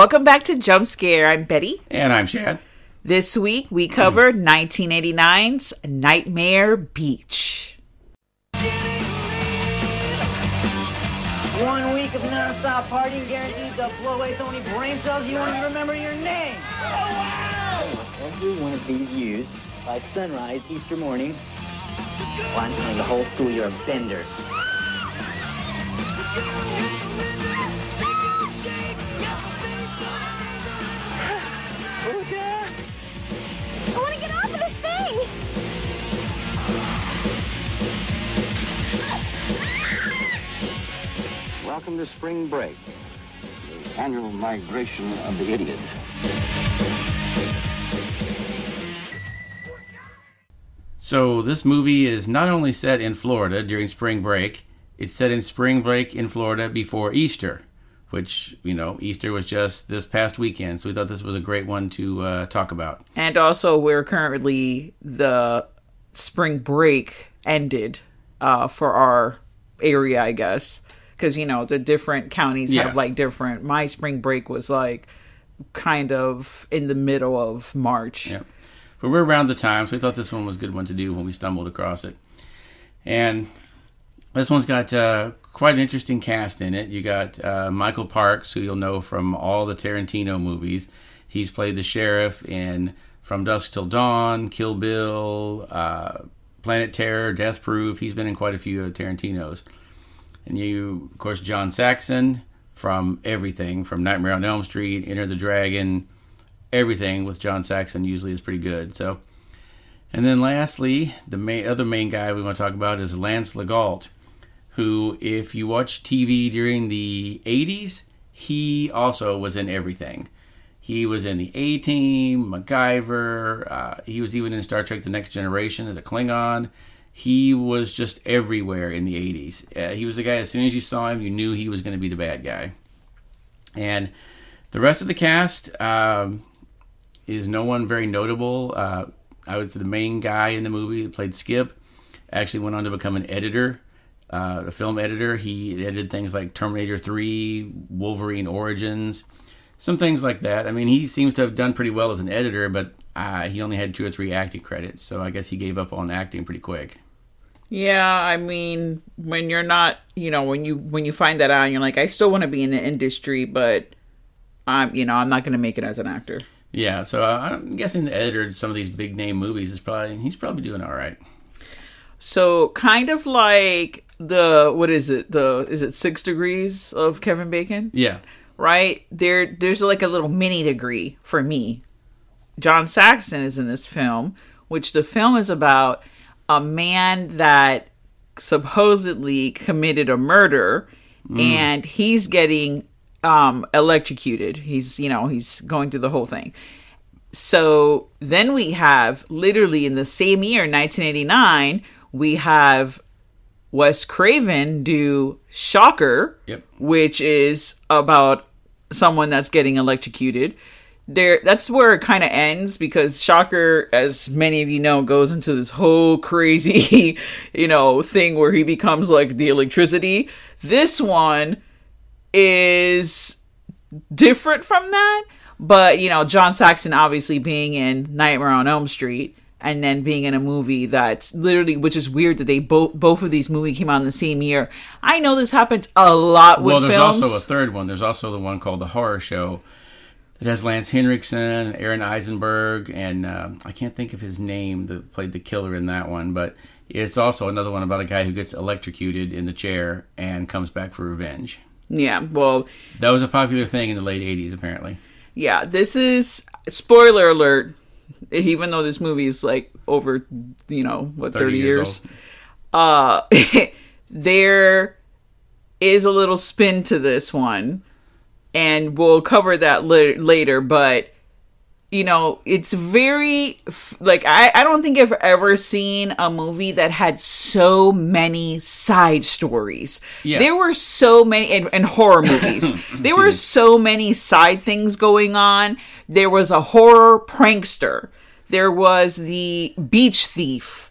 Welcome back to Jump Scare. I'm Betty. And I'm Shad. This week we cover 1989's Nightmare Beach. One week of non-stop partying guaranteed to blow away so many brain cells you won't even remember your name. Oh, wow! Every one of these years, by sunrise Easter morning, well, I'm telling the whole school you're a bender. I want to get off of this thing! Welcome to spring break, the annual migration of the idiot. So this movie is not only set in Florida during spring break, it's set in spring break in Florida before Easter, which, you know, Easter was just this past weekend. So we thought this was a great one to uh, talk about. And also, we're currently the spring break ended uh, for our area, I guess. Because, you know, the different counties Yeah. have like different. My spring break was like kind of in the middle of March. Yep. But we're around the time, so we thought this one was a good one to do when we stumbled across it. And this one's got uh, quite an interesting cast in it. You got uh, Michael Parks, who you'll know from all the Tarantino movies. He's played the sheriff in From Dusk Till Dawn, Kill Bill, uh, Planet Terror, Death Proof. He's been in quite a few of Tarantino's. And you, of course, John Saxon from everything from Nightmare on Elm Street, Enter the Dragon, everything with John Saxon usually is pretty good. So, and then lastly, the main, other main guy we want to talk about is Lance Legault, who, if you watch TV during the 80s, he also was in everything. He was in the A Team, MacGyver. Uh, he was even in Star Trek: The Next Generation as a Klingon. He was just everywhere in the 80s. Uh, he was the guy. As soon as you saw him, you knew he was going to be the bad guy. And the rest of the cast um, is no one very notable. Uh, I was the main guy in the movie that played Skip. Actually, went on to become an editor, uh, a film editor. He edited things like Terminator 3, Wolverine Origins, some things like that. I mean, he seems to have done pretty well as an editor, but uh, he only had two or three acting credits, so I guess he gave up on acting pretty quick. Yeah, I mean, when you're not, you know, when you when you find that out, and you're like, I still want to be in the industry, but I'm, you know, I'm not going to make it as an actor. Yeah, so uh, I'm guessing the editor of some of these big name movies is probably he's probably doing all right. So kind of like the what is it? The is it six degrees of Kevin Bacon? Yeah, Right there, there's like a little mini degree for me. John Saxon is in this film, which the film is about a man that supposedly committed a murder and he's getting um electrocuted. He's, you know, he's going through the whole thing. So then we have literally in the same year, 1989, we have Wes Craven do Shocker, Yep. which is about someone that's getting electrocuted. There, that's where it kind of ends because Shocker, as many of you know, goes into this whole crazy, you know, thing where he becomes like the electricity. This one is different from that, but you know, John Saxon obviously being in Nightmare on Elm Street and then being in a movie that's literally which is weird that they both both of these movies came out in the same year. I know this happens a lot with well, there's films. also a third one. There's also the one called The Horror Show that has Lance Henriksen, Aron Eisenberg, and uh, I can't think of his name that played the killer in that one, but it's also another one about a guy who gets electrocuted in the chair and comes back for revenge. yeah, well, That was a popular thing in the late 80s, apparently. yeah, this is spoiler alert. Even though this movie is like over, you know, what 30 thirty, years years, uh, there is a little spin to this one, and we'll cover that la- later. But you know, it's very f- like I, I don't think I've ever seen a movie that had so many side stories. Yeah. There were so many and, in horror movies. there were so many side things going on. There was a horror prankster. There was the beach thief.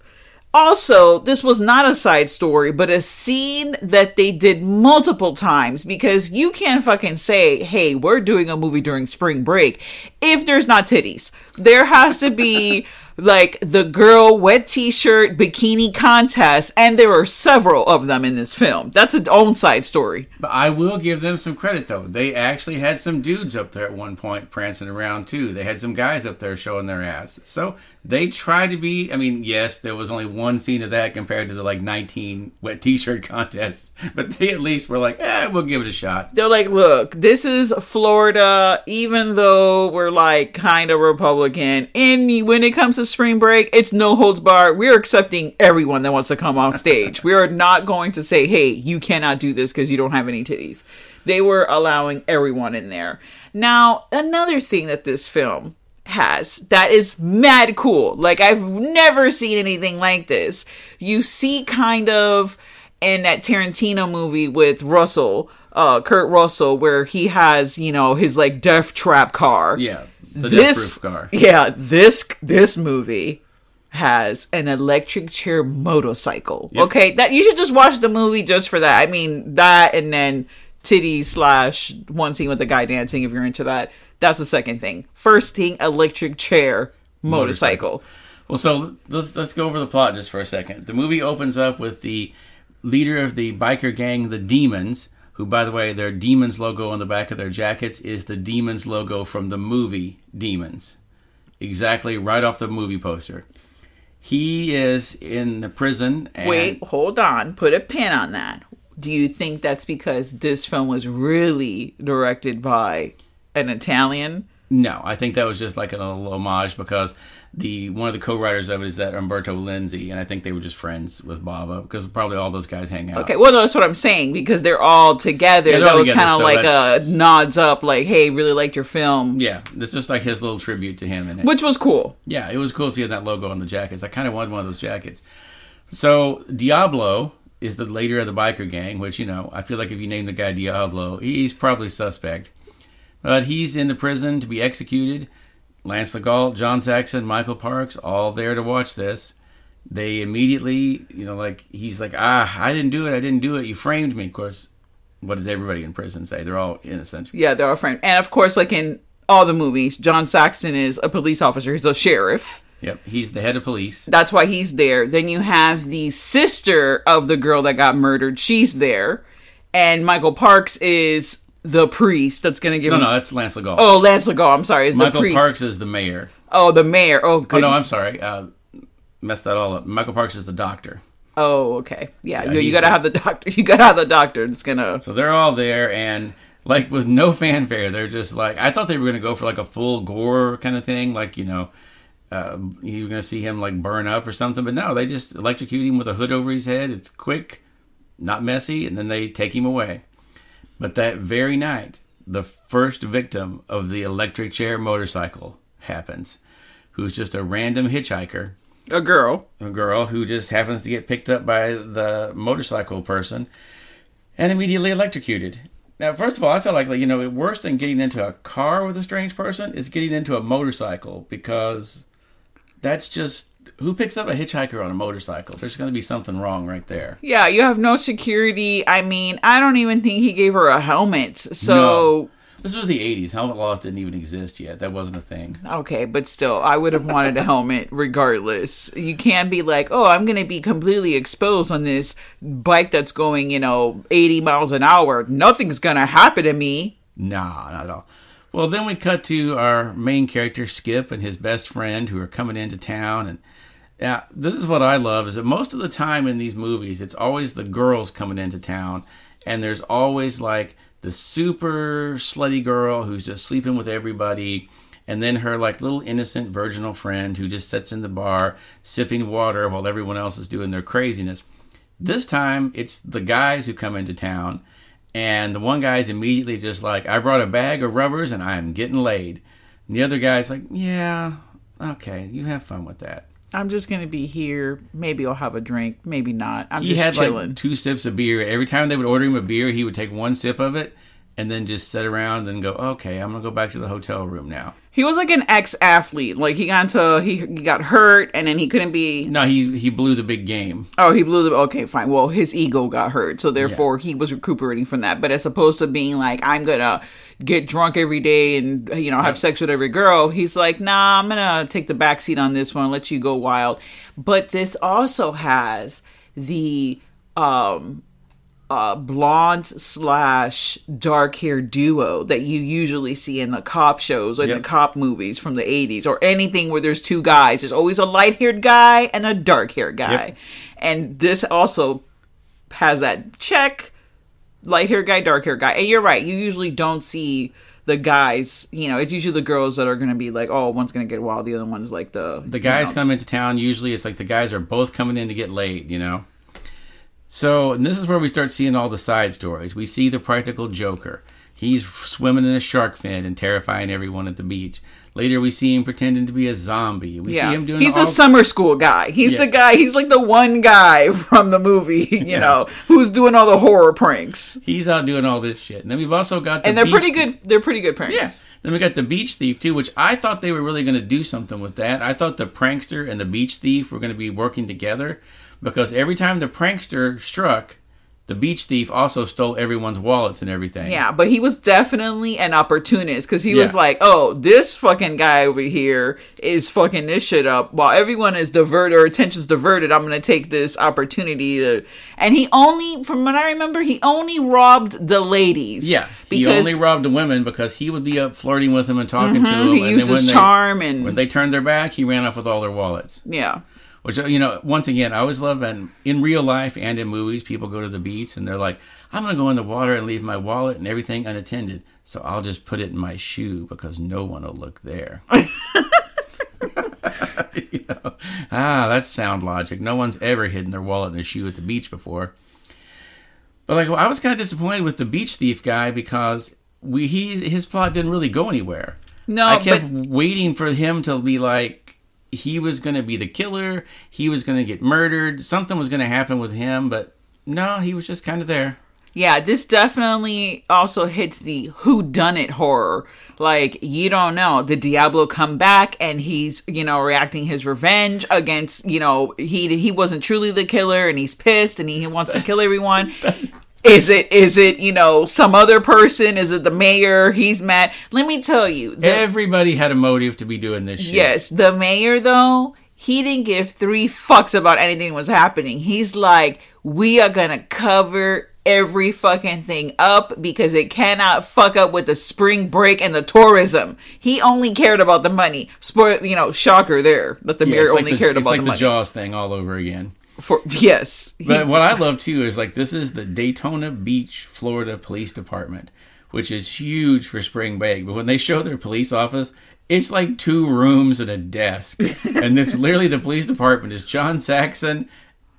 Also, this was not a side story, but a scene that they did multiple times because you can't fucking say, hey, we're doing a movie during spring break if there's not titties. There has to be like the girl wet t-shirt bikini contest and there are several of them in this film that's its own side story But I will give them some credit though. They actually had some dudes up there at one point prancing around too. They had some guys up there showing their ass. So they tried to be. I mean, yes, there was only one scene of that compared to the like 19 wet T-shirt contests, but they at least were like, "Eh, we'll give it a shot." they're like look this is florida even though we're like kind of republican and when it comes to spring break it's no holds barred we're accepting everyone that wants to come on stage we are not going to say hey you cannot do this because you don't have any titties they were allowing everyone in there now another thing that this film has that is mad cool. Like I've never seen anything like this. You see kind of in that Tarantino movie with Russell, uh Kurt Russell where he has, you know, his like death trap car. Yeah, the this car. Yeah, this this movie has an electric chair motorcycle. Yep. Okay, that you should just watch the movie just for that. I mean, that and then titty slash one scene with the guy dancing if you're into that. That's the second thing. First thing, electric chair motorcycle. Well, so let's let's go over the plot just for a second. The movie opens up with the leader of the biker gang, the Demons, who, by the way, their Demons logo on the back of their jackets is the Demons logo from the movie Demons, exactly right off the movie poster. He is in the prison. And Wait, hold on. Put a pin on that. Do you think that's because this film was really directed by an Italian? No, I think that was just like a little homage because the one of the co-writers of it is that Umberto Lenzi, and I think they were just friends with Bava because probably all those guys hang out. Okay, well, that's what I'm saying because they're all together. Yeah, they're that all was kind of so like that's- a nods up, like, "Hey, really liked your film," Yeah, it's just like his little tribute to him in it. which was cool. Yeah, it was cool seeing that logo on the jackets. I kind of wanted one of those jackets. So Diablo is the leader of the biker gang, which you know I feel like if you name the guy Diablo, he's probably suspect. But he's in the prison to be executed. Lance Legault, John Saxon, Michael Parks, all there to watch this. They immediately, you know, like he's like, ah, I didn't do it, I didn't do it. You framed me. Of course, what does everybody in prison say? They're all innocent. Yeah, they're all framed. and of course, like in all the movies, John Saxon is a police officer. He's a sheriff. Yep, he's the head of police. That's why he's there. Then you have the sister of the girl that got murdered. She's there, and Michael Parks is the priest that's gonna give No, him. no, that's Lance Legault. Oh, Lance Legault. I'm sorry. Is the Michael priest? Parks is the mayor. Oh, the mayor. Oh, Oh no, I'm sorry. Uh, messed that all up. Michael Parks is the doctor. Oh, okay. Yeah, you, you gotta the- have the doctor. You gotta have the doctor. It's gonna. So they're all there, and like with no fanfare, they're just like I thought they were gonna go for like a full gore kind of thing, like you know, uh, you're gonna see him like burn up or something. But no, they just electrocute him with a hood over his head. It's quick, not messy, and then they take him away. But that very night, the first victim of the electric chair motorcycle happens, who's just a random hitchhiker A girl. a girl who just happens to get picked up by the motorcycle person and immediately electrocuted. Now, first of all, I feel like, like you know, worse than getting into a car with a strange person is getting into a motorcycle because that's just who picks up a hitchhiker on a motorcycle? There's going to be something wrong right there. Yeah, you have no security. I mean, I don't even think he gave her a helmet. So No. This was the 80s. Helmet laws didn't even exist yet. That wasn't a thing. okay, but still, I would have wanted a helmet regardless. You can't be like, oh, I'm gonna be completely exposed on this bike that's going, you know, 80 miles an hour. Nothing's gonna happen to me. Nah, not at all. Well, then we cut to our main character Skip and his best friend who are coming into town, and yeah, this is what I love is that most of the time in these movies, it's always the girls coming into town, and there's always like the super slutty girl who's just sleeping with everybody, and then her like little innocent virginal friend who just sits in the bar sipping water while everyone else is doing their craziness. This time, it's the guys who come into town, and the one guy's immediately just like, I brought a bag of rubbers and I am getting laid. And the other guy's like, Yeah, okay, you have fun with that. I'm just gonna be here. Maybe I'll have a drink. Maybe not. I'm He just had chilling. like two sips of beer. Every time they would order him a beer, he would take one sip of it and then just sit around and go, okay, I'm gonna go back to the hotel room now. He was like an ex athlete. Like he got into he, he got hurt and then he couldn't be No, he he blew the big game. Oh, he blew the okay, fine. Well, his ego got hurt, so therefore he was recuperating from that. But as opposed to being like, I'm gonna get drunk every day and you know have sex with every girl, he's like, Nah, I'm gonna take the back seat on this one, let you go wild. But this also has the um uh, blonde slash dark hair duo that you usually see in the cop shows or in Yep. the cop movies from the 80s or anything where there's two guys. There's always a light haired guy and a dark haired guy. Yep. And this also has that check light haired guy, dark haired guy. And you're right, you usually don't see the guys, you know, it's usually the girls that are going to be like, oh, one's going to get wild, the other one's like the. The guys know. come into town. Usually, it's like the guys are both coming in to get laid. You know. So and this is where we start seeing all the side stories. We see the practical Joker. He's swimming in a shark fin and terrifying everyone at the beach. Later, we see him pretending to be a zombie. We Yeah, see him doing. he's all- a summer school guy. He's Yeah. the guy. He's like the one guy from the movie, you know, who's doing all the horror pranks. He's out doing all this shit. And then we've also got the And they're pretty thief. good. They're pretty good pranks. Yeah. Then we got the beach thief too, which I thought they were really going to do something with that. I thought the prankster and the beach thief were going to be working together because every time the prankster struck, the beach thief also stole everyone's wallets and everything. Yeah, but he was definitely an opportunist because he was like, "Oh, this fucking guy over here is fucking this shit up. While everyone is diverted or attention's diverted, I'm gonna take this opportunity to." And he only, from what I remember, he only robbed the ladies. Yeah, he because only robbed the women because he would be up flirting with them and talking to mm-hmm. them. he and used his they- charm and When they turned their back, he ran off with all their wallets. yeah. Which you know, once again, I always love and in real life and in movies, people go to the beach and they're like, "I'm gonna go in the water and leave my wallet and everything unattended, so I'll just put it in my shoe because no one will look there." You know? Ah, that's sound logic. No one's ever hidden their wallet in their shoe at the beach before. But like, I was kind of disappointed with the beach thief guy because we he his plot didn't really go anywhere. No, I kept but waiting for him to be like he was going to be the killer. He was going to get murdered. Something was going to happen with him, but no, he was just kind of there. Yeah, this definitely also hits the who done it horror. Like you don't know, did Diablo come back and he's you know reacting his revenge against you know he he wasn't truly the killer and he's pissed and he wants to kill everyone. Is it is it you know some other person? Is it the mayor? He's mad. Let me tell you, the- Everybody had a motive to be doing this shit. Yes, the mayor though, he didn't give three fucks about anything was happening. He's like, we are gonna cover every fucking thing up because it cannot fuck up with the spring break and the tourism. He only cared about the money. Spoil, you know, shocker there that the Yeah, mayor it's like only the, cared it's about like the the money. Jaws thing all over again. For yes, But what I love too is like this is the Daytona Beach, Florida Police Department, which is huge for spring break. But when they show their police office, it's like two rooms and a desk, and it's literally the police department is John Saxon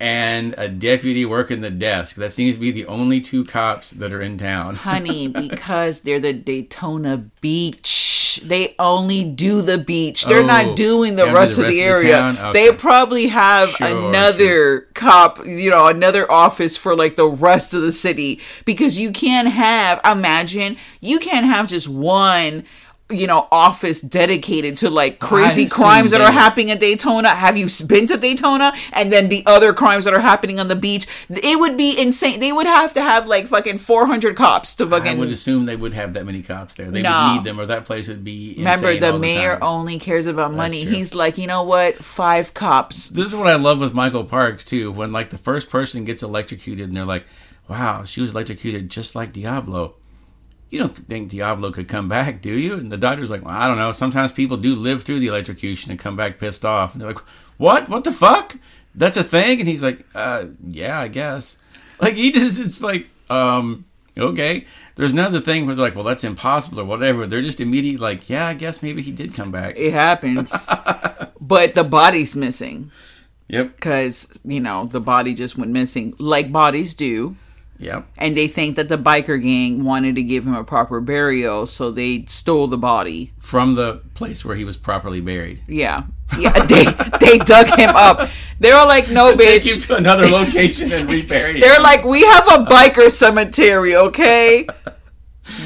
and a deputy working the desk. That seems to be the only two cops that are in town. honey, because they're the Daytona Beach. They only do the beach. They're Oh, not doing the don't do rest of the rest of the area. Okay. They probably have Sure, another cop, you know, another office for like the rest of the city because you can't have imagine you can't have just one you know, office dedicated to like crazy crimes that are happening in Daytona. Have you been to Daytona? And then the other crimes that are happening on the beach. It would be insane. They would have to have like fucking 400 cops to fucking. I would assume they would have that many cops there. They No. would need them, or that place would be. Insane Remember, the mayor only cares about money. He's like, you know what? Five cops. This is what I love with Michael Parks too. When like the first person gets electrocuted, and they're like, "Wow, she was electrocuted just like Diablo." You don't think Diablo could come back, do you? And the doctor's like, well, "I don't know. Sometimes people do live through the electrocution and come back pissed off." And they're like, "What? What the fuck? That's a thing?" And he's like, "Uh, yeah, I guess." Like he just, it's like, um, okay. There's another thing where they're like, "Well, that's impossible" or whatever. They're just immediately like, "Yeah, I guess maybe he did come back." It happens. but the body's missing Yep, because, you know, the body just went missing, like bodies do. Yep. And they think that the biker gang wanted to give him a proper burial, so they stole the body. From the place where he was properly buried. Yeah. Yeah, they they dug him up. They were like, "No, take you bitch." to another location and rebury They're like, "We have a biker cemetery, okay?"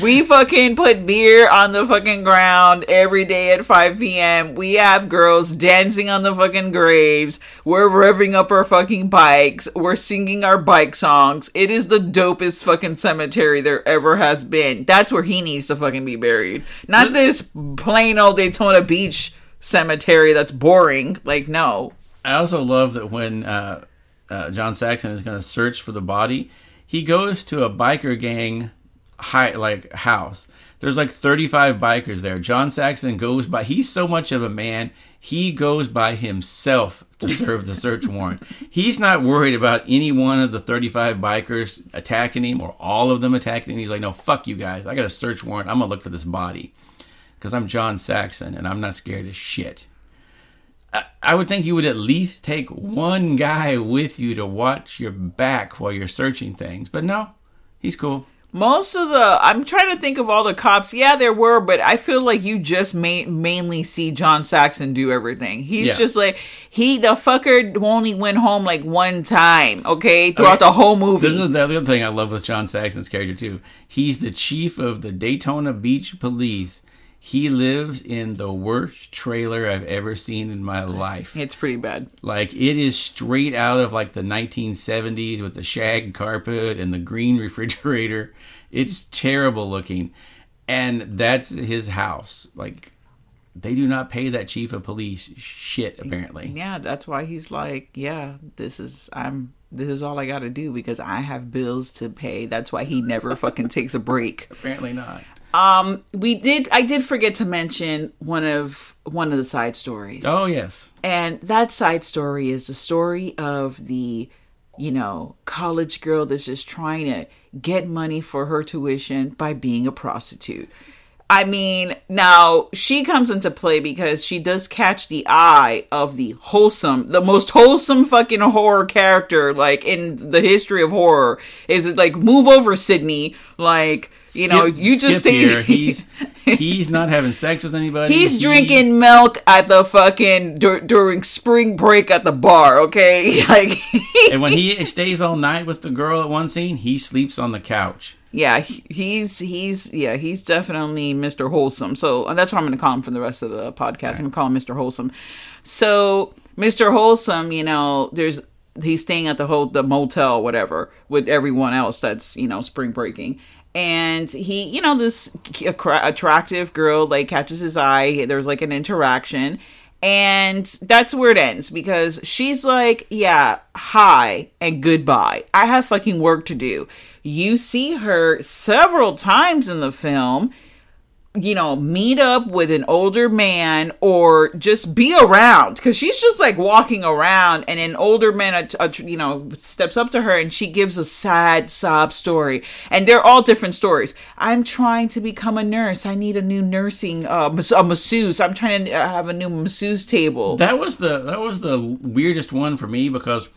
We fucking put beer on the fucking ground every day at 5 p.m. We have girls dancing on the fucking graves. We're revving up our fucking bikes. We're singing our bike songs. It is the dopest fucking cemetery there ever has been. That's where he needs to fucking be buried. Not this plain old Daytona Beach cemetery that's boring. Like, no. I also love that when uh, uh, John Saxon is going to search for the body, he goes to a biker gang high like house. There's like 35 bikers there. John Saxon goes by. He's so much of a man. He goes by himself to serve the search warrant. He's not worried about any one of the 35 bikers attacking him or all of them attacking him. He's like, no, fuck you guys. I got a search warrant. I'm gonna look for this body because I'm John Saxon and I'm not scared of shit. I- I would think you would at least take one guy with you to watch your back while you're searching things, but no, he's cool. Most of the, I'm trying to think of all the cops. Yeah, there were, but I feel like you just ma- mainly see John Saxon do everything. He's Yeah. just like he, the fucker, only went home like one time. Okay, throughout Okay. the whole movie. This is the other thing I love with John Saxon's character too. He's the chief of the Daytona Beach Police. He lives in the worst trailer I've ever seen in my life. it's pretty bad. Like it is straight out of like the 1970s with the shag carpet and the green refrigerator. It's terrible looking. And that's his house. Like they do not pay that chief of police shit apparently. Yeah, that's why he's like, yeah, this is I'm this is all I got to do because I have bills to pay. That's why he never fucking takes a break. Apparently not. Um, we did. I did forget to mention one of one of the side stories. Oh yes. And that side story is the story of the, you know, college girl that's just trying to get money for her tuition by being a prostitute. I mean, now she comes into play because she does catch the eye of the wholesome, the most wholesome fucking horror character, like in the history of horror. Is it like move over, Sydney? Like you know, Skip- you just stay here. He's he's not having sex with anybody. He's He- drinking milk at the fucking dur- during spring break at the bar. Okay, like and when he stays all night with the girl at one scene, he sleeps on the couch. Yeah, he's he's yeah he's definitely Mr. Wholesome. So and that's what I'm going to call him for the rest of the podcast. I'm going to call him Mr. Wholesome. So Mr. Wholesome, you know, there's he's staying at the whole the motel whatever with everyone else that's you know spring breaking. And he, you know, this attractive girl like catches his eye. There's like an interaction, and that's where it ends because she's like, yeah, hi and goodbye. I have fucking work to do. You see her several times in the film, you know, meet up with an older man or just be around because she's just like walking around and an older man, uh, uh, you know, steps up to her and she gives a sad sob story. And they're all different stories. I'm trying to become a nurse. I need a new nursing, uh, a masseuse. I'm trying to uh, have a new masseuse table. That was the that was the weirdest one for me because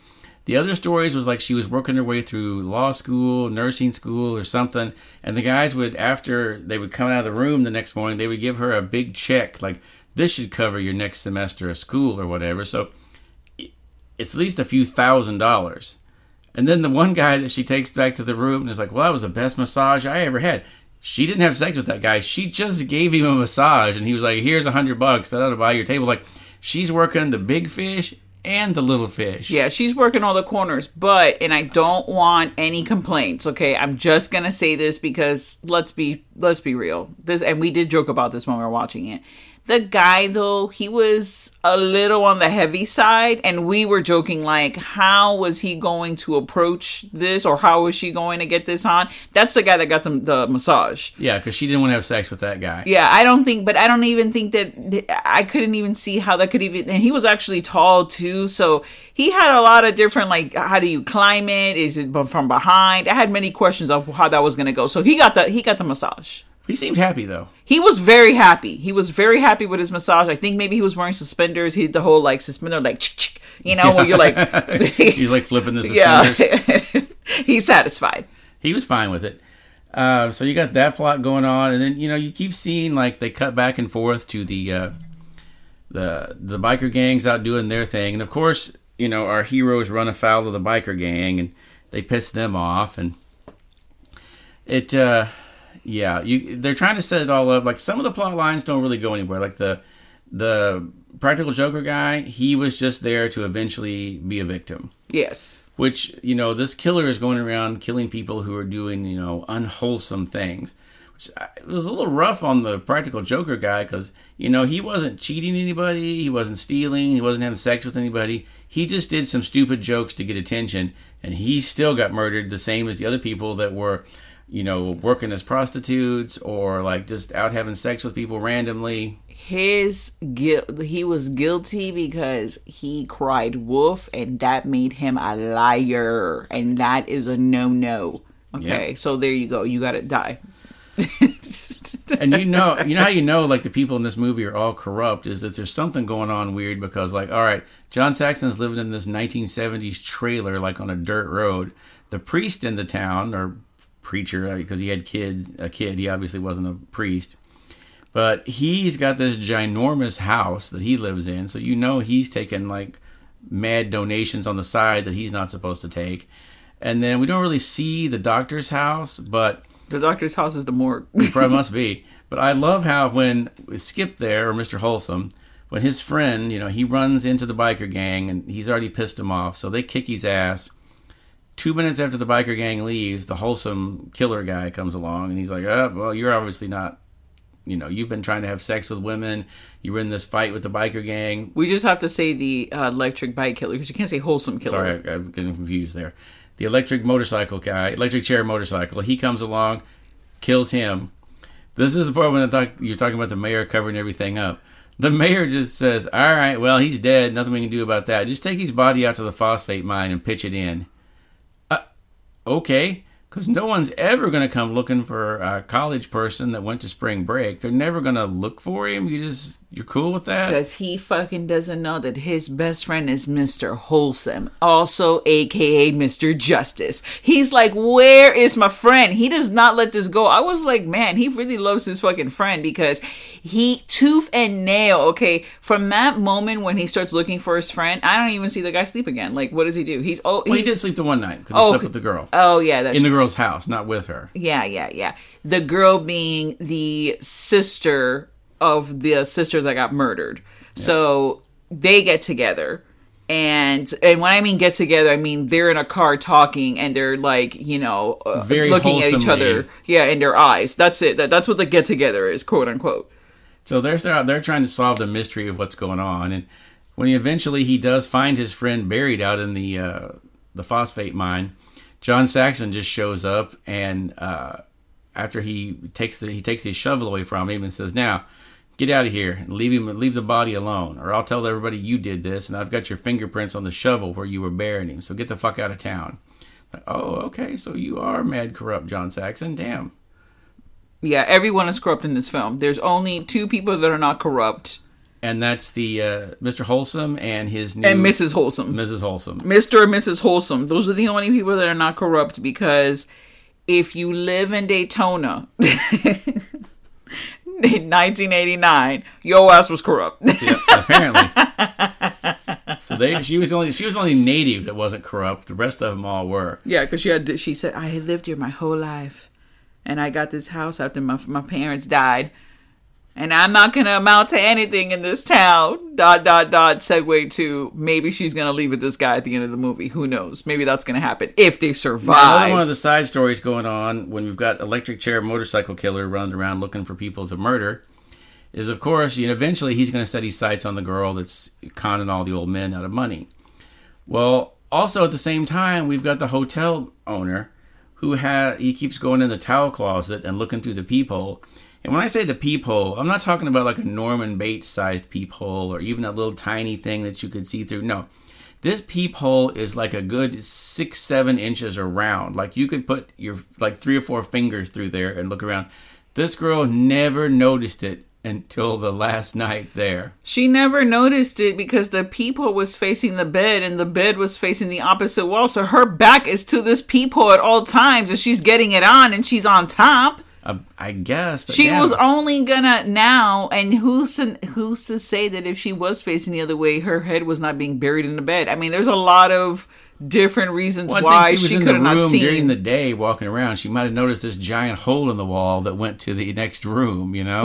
the other stories was like she was working her way through law school, nursing school, or something, and the guys would after they would come out of the room the next morning, they would give her a big check like this should cover your next semester of school or whatever. So it's at least a few thousand dollars. And then the one guy that she takes back to the room and is like, "Well, that was the best massage I ever had." She didn't have sex with that guy. She just gave him a massage, and he was like, "Here's a hundred bucks. That ought to buy your table." Like, she's working the big fish and the little fish. Yeah, she's working all the corners, but and I don't want any complaints, okay? I'm just to say this because let's be let's be real. This and we did joke about this when we were watching it. The guy though, he was a little on the heavy side and we were joking like how was he going to approach this or how was she going to get this on? That's the guy that got the, the massage. Yeah, because she didn't want to have sex with that guy. Yeah, I don't think, but I don't even think that I couldn't even see how that could even. And he was actually tall too, so he had a lot of different like, how do you climb it? Is it from behind? I had many questions of how that was going to go. So he got the he got the massage. He seemed happy though. He was very happy. He was very happy with his massage. I think maybe he was wearing suspenders. He had the whole like suspender like, you know, where you're like, He's like flipping the yeah, suspenders. he's satisfied. he was fine with it. Uh, so you got that plot going on, and then you know you keep seeing like they cut back and forth to the uh, the the biker gangs out doing their thing, and of course you know our heroes run afoul of the biker gang and they piss them off, and it uh, yeah, you they're trying to set it all up. Like some of the plot lines don't really go anywhere. Like the the practical Joker guy, he was just there to eventually be a victim. Yes. Which you know, this killer is going around killing people who are doing you know unwholesome things. Which I- it was a little rough on the practical Joker guy because you know he wasn't cheating anybody, he wasn't stealing, he wasn't having sex with anybody. He just did some stupid jokes to get attention, and he still got murdered the same as the other people that were, you know, working as prostitutes or like just out having sex with people randomly. His guilt, he was guilty because he cried wolf, and that made him a liar, and that is a no no. Okay, Yeah. so there you go. You got to die. and you know, you know how you know like the people in this movie are all corrupt is that there's something going on weird because like, all right, John Saxon's living in this 1970s trailer like on a dirt road. The priest in the town or preacher uh, because he had kids, a kid. He obviously wasn't a priest, but he's got this ginormous house that he lives in. So you know he's taking like mad donations on the side that he's not supposed to take. And then we don't really see the doctor's house, but The doctor's house is the morgue. Probably must be. But I love how when Skip there or Mr. Wholesome, when his friend, you know, he runs into the biker gang and he's already pissed him off, so they kick his ass. Two minutes after the biker gang leaves, the wholesome killer guy comes along and he's like, "Oh, well, you're obviously not, you know, you've been trying to have sex with women. You were in this fight with the biker gang. we just have to say the uh, electric bike killer because you can't say wholesome killer. Sorry, I'm getting confused there. The electric motorcycle guy, electric chair motorcycle, he comes along, kills him. This is the part when talk, you're talking about the mayor covering everything up. The mayor just says, "All right, well, he's dead. Nothing we can do about that. Just take his body out to the phosphate mine and pitch it in." Okay, because no one's ever going to come looking for a college person that went to spring break. They're never going to look for him. You just you're cool with that? Because he fucking doesn't know that his best friend is Mr. Wholesome, also aka Mr. Justice. He's like, Where is my friend? He does not let this go. I was like, Man, he really loves his fucking friend because he, tooth and nail, okay, from that moment when he starts looking for his friend, I don't even see the guy sleep again. Like, what does he do? He's, oh, well, he did sleep the one night because he Oh, slept with the girl oh, yeah, that's in the girl's house, not with her. Yeah, yeah, yeah. The girl being the sister of the sister that got murdered. So they get together. And and when I mean get together, I mean they're in a car talking and they're like, you know, uh, Very looking at each other. Yeah, in their eyes. That's it. That, that's what the get together is, quote unquote. So they're they're they're trying to solve the mystery of what's going on, and when he eventually he does find his friend buried out in the uh, the phosphate mine, John Saxon just shows up, and uh, after he takes the he takes his shovel away from him and says, "Now get out of here and leave him leave the body alone, or I'll tell everybody you did this, and I've got your fingerprints on the shovel where you were burying him. So get the fuck out of town." Oh, okay, so you are mad corrupt, John Saxon. Damn. Yeah, everyone is corrupt in this film. There's only two people that are not corrupt. And that's the uh, Mr. Wholesome and his new And Mrs. Wholesome. Mrs. Wholesome. Mr. and Mrs. Wholesome. Those are the only people that are not corrupt because if you live in Daytona in 1989, your ass was corrupt. Yeah, apparently. so they, she was only she was only native that wasn't corrupt. The rest of them all were. yeah, because she had she said I had lived here my whole life, and I got this house after my my parents died, and I'm not gonna amount to anything in this town. Dot dot dot. Segue to maybe she's gonna leave with this guy at the end of the movie. Who knows? Maybe that's gonna happen if they survive. Another one of the side stories going on when we've got electric chair motorcycle killer running around looking for people to murder is of course you know eventually he's going to set his sights on the girl that's conning all the old men out of money. Well, also at the same time we've got the hotel owner who ha he keeps going in the towel closet and looking through the peephole. And when I say the peephole, I'm not talking about like a Norman Bates sized peephole or even a little tiny thing that you could see through. No. This peephole is like a good six, seven inches around. Like you could put your like three or four fingers through there and look around. This girl never noticed it until the last night there. She never noticed it because the peephole was facing the bed and the bed was facing the opposite wall. So her back is to this peephole at all times and she's getting it on and she's on top. Uh, I guess. But She was only gonna now, and who's to, who's to say that if she was facing the other way, her head was not being buried in the bed? I mean, there's a lot of different reasons Well, why she she, could have not seen. during the day walking around. She might have noticed this giant hole in the wall that went to the next room. You know,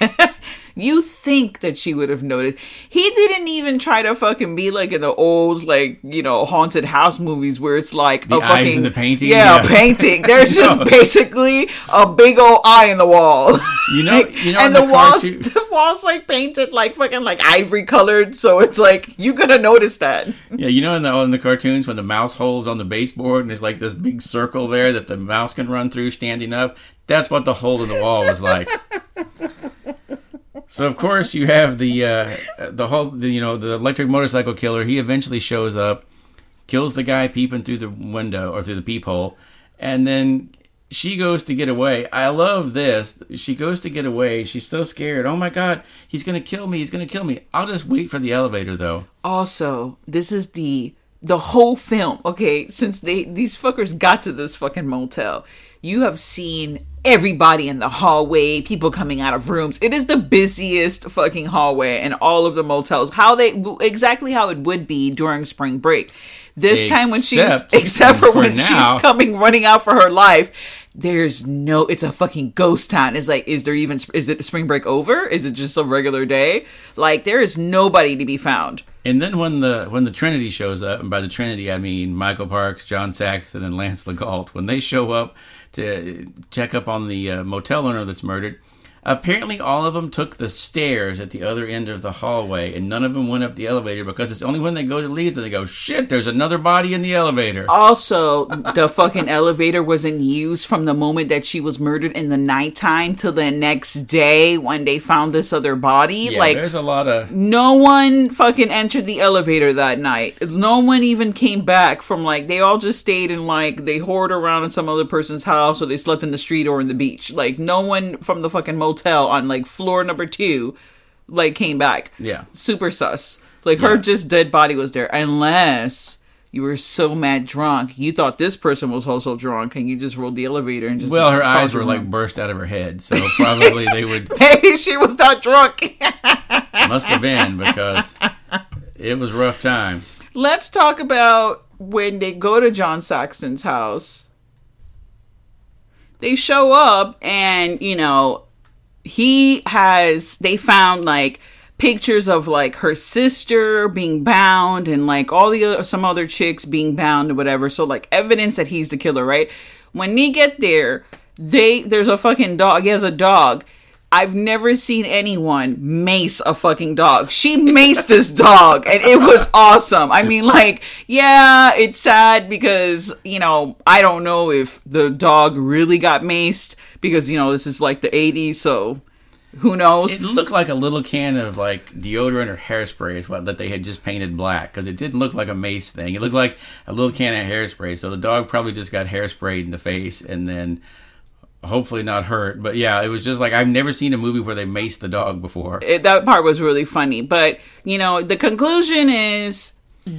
You think that she would have noticed. He didn't even try to fucking be like in the old, like, you know, haunted house movies where it's like The a eyes fucking. in the painting? Yeah, Yeah. a painting. There's just basically a big old eye in the wall. you know, you know, and in the, walls, cartoon- the walls like painted like fucking like ivory colored, so it's like you gonna notice that. Yeah, you know in the in the cartoons when the mouse holes on the baseboard and there's like this big circle there that the mouse can run through standing up. That's what the hole in the wall was like. so of course you have the uh, the whole the, you know the electric motorcycle killer. He eventually shows up, kills the guy peeping through the window or through the peephole, and then she goes to get away. I love this. She goes to get away. She's so scared. Oh my god, he's gonna kill me. He's gonna kill me. I'll just wait for the elevator though. Also, this is the the whole film. Okay, since they these fuckers got to this fucking motel, you have seen everybody in the hallway, people coming out of rooms. It is the busiest fucking hallway in all of the motels. How they exactly how it would be during spring break. This time when she's Except except for for when now. she's coming running out for her life. There's no, it's a fucking ghost town. It's like, is there even, is it spring break over? Is it just a regular day? Like, there is nobody to be found. And then when the when the Trinity shows up, and by the Trinity I mean Michael Parks, John Saxon, and Lance Legault, when they show up to check up on the uh, motel owner that's murdered, apparently all of them took the stairs at the other end of the hallway, and none of them went up the elevator because it's only when they go to leave that they go, "Shit, there's another body in the elevator." Also, the fucking elevator wasn't used from the moment that she was murdered in the nighttime till the next day when they found this other body. yeah, like, there's a lot of no one fucking entered the elevator that night. No one even came back from like they all just stayed in like they whored around in some other person's house or they slept in the street or in the beach. Like no one from the fucking motel on like floor number two like came back. Yeah. Super sus. Like her just dead body was there. Unless you were so mad drunk, you thought this person was also drunk and you just rolled the elevator and just well, her eyes were like burst out of her head, so probably they would Maybe she was not drunk. must have been because it was rough times. Let's talk about when they go to John Saxon's house. They show up and, you know, he has they found like pictures of like her sister being bound and like all the other, some other chicks being bound or whatever. So like evidence that he's the killer, right? When they get there, they there's a fucking dog. He has a dog. I've never seen anyone mace a fucking dog. She maced this dog and it was awesome. I mean, like, yeah, it's sad because, you know, I don't know if the dog really got maced because, you know, this is like the 80s, so who knows? It looked like a little can of like deodorant or hairspray is what that they had just painted black because it didn't look like a mace thing. It looked like a little can of hairspray. So the dog probably just got hairsprayed in the face and then hopefully not hurt. But yeah, it was just like I've never seen a movie where they maced the dog before. it, that part was really funny. But you know, the conclusion is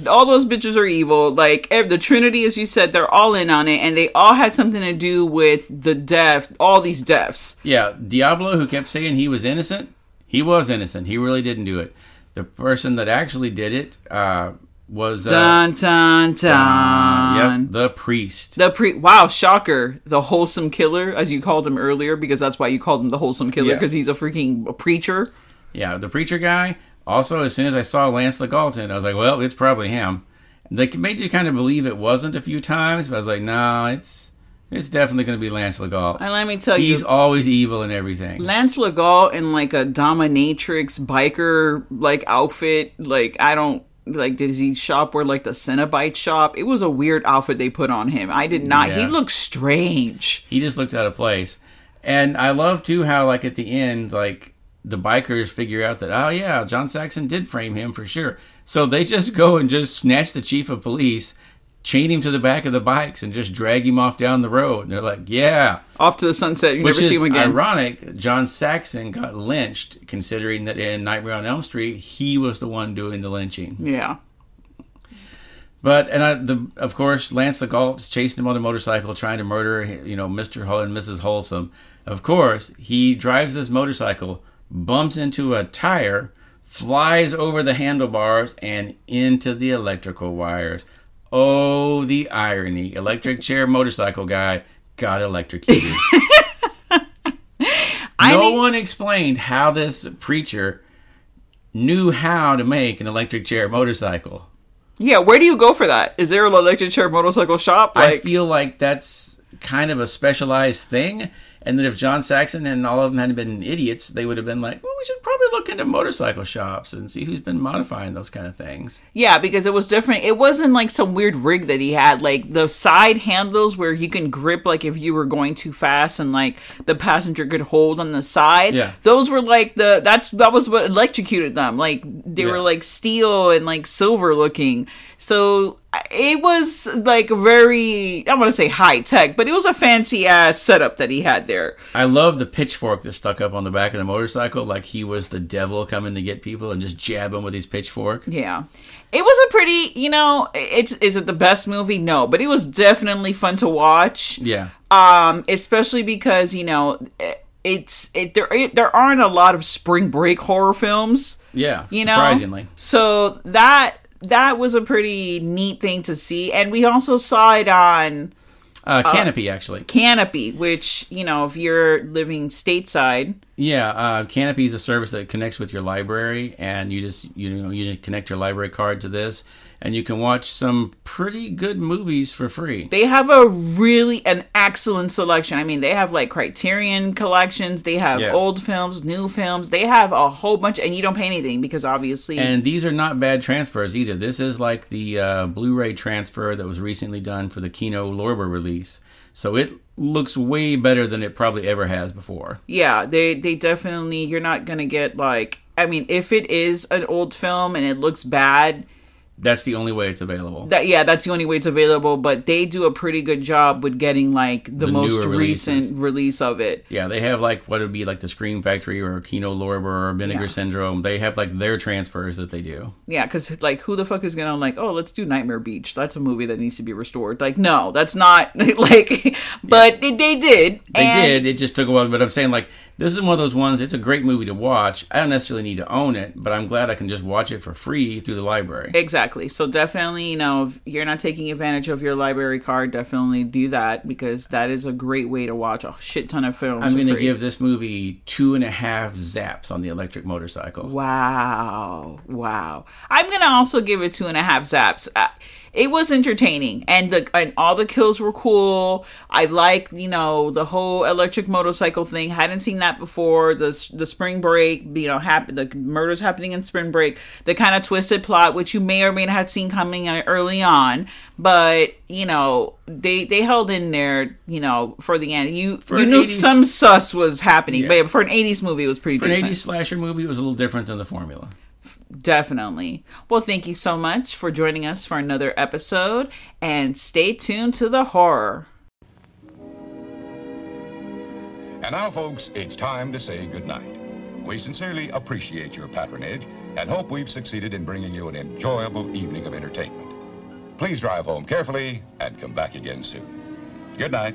all those bitches are evil. Like the Trinity, as you said, they're all in on it, and they all had something to do with the death. All these deaths. Yeah, Diablo, who kept saying he was innocent, he was innocent. He really didn't do it. The person that actually did it uh, was uh, Dun dun dun. yep, the priest. The priest. wow shocker the wholesome killer as you called him earlier because that's why you called him the wholesome killer Yeah. because he's a freaking preacher. Yeah, the preacher guy. Also, as soon as I saw Lance Legalton, I was like, well, it's probably him. They made you kind of believe it wasn't a few times, but I was like, no, it's it's definitely going to be Lance Legault. And let me tell He's you, he's always evil and everything. Lance Legault in like a dominatrix biker like outfit. Like I don't like. Did he shop where like the Cenobite shop? It was a weird outfit they put on him. I did not. He looked strange. he just looked out of place. And I love too how like at the end, like the bikers figure out that oh yeah, John Saxon did frame him for sure. So they just go and just snatch the chief of police, chain him to the back of the bikes, and just drag him off down the road. And they're like, yeah. Off to the sunset. You Which never see is him again. ironic. John Saxon got lynched, considering that in Nightmare on Elm Street he was the one doing the lynching. Yeah. But and I, the of course Lance Legault's chasing him on a motorcycle, trying to murder you know Mister Hull and Mrs. Wholesome. Of course, he drives this motorcycle, bumps into a tire, flies over the handlebars and into the electrical wires. Oh, the irony! Electric chair motorcycle guy got electrocuted. No think- one explained how this preacher knew how to make an electric chair motorcycle. Yeah, where do you go for that? Is there an electric chair motorcycle shop? I feel like that's kind of a specialized thing, and that if John Saxon and all of them hadn't been idiots, they would have been like, "Well, we should probably look into motorcycle shops and see who's been modifying those kind of things." yeah, because it was different. It wasn't like some weird rig that he had. Like the side handles where you can grip, like if you were going too fast, and like the passenger could hold on the side. Yeah. those were like the that's that was what electrocuted them. Like they were like steel and like silver looking. So it was like very I want to say high tech, but it was a fancy ass setup that he had there. I love the pitchfork that stuck up on the back of the motorcycle, like he was the devil coming to get people and just jab them with his pitchfork. Yeah. It was a pretty, you know, it's is it the best movie? No, but it was definitely fun to watch. Yeah, Um especially because, you know, it's it there it, there aren't a lot of spring break horror films, yeah. you know. surprisingly, So that that was a pretty neat thing to see. And we also saw it on uh, Kanopy actually. Kanopy, which, you know, if you're living stateside, Yeah, uh, Kanopy is a service that connects with your library, and you just you know you connect your library card to this, and you can watch some pretty good movies for free. they have a really an excellent selection. I mean, they have like Criterion collections, they have Yeah. old films, new films, they have a whole bunch, and you don't pay anything because obviously, And these are not bad transfers either. This is like the uh, Blu-ray transfer that was recently done for the Kino Lorber release, so it looks way better than it probably ever has before. yeah, they they definitely you're not gonna get like. I mean, if it is an old film and it looks bad, That's the only way it's available. that yeah, that's the only way it's available. But they do a pretty good job with getting like the, The most recent release of it. Yeah, they have like what would be like the Scream Factory or Kino Lorber or Vinegar Yeah. Syndrome. They have like their transfers that they do. Yeah, because like, who the fuck is gonna like? Oh, let's do Nightmare Beach. That's a movie that needs to be restored. Like, no, that's not like. But they, they did. They and- did. It just took a while, but I'm saying like this is one of those ones. It's a great movie to watch. I don't necessarily need to own it, but I'm glad I can just watch it for free through the library. Exactly. So definitely, you know, if you're not taking advantage of your library card, definitely do that because that is a great way to watch a shit ton of films. I'm going to give this movie two and a half zaps on the electric motorcycle. Wow, wow. I'm gonna also give it two and a half zaps. It was entertaining, and the and all the kills were cool. I like you know the whole electric motorcycle thing. Hadn't seen that before. The the spring break, you know, happen the murders happening in spring break. The kind of twisted plot, which you may or may not have seen coming uh, early on, but you know they they held in there. You know for the end, you you knew 80s some sus was happening, Yeah. but for an '80s movie, it was pretty For an 80s slasher movie, it was a little different than the formula. Definitely. Well, thank you so much for joining us for another episode and stay tuned to the horror. And now, folks, it's time to say goodnight. We sincerely appreciate your patronage and hope we've succeeded in bringing you an enjoyable evening of entertainment. Please drive home carefully and come back again soon. Good night.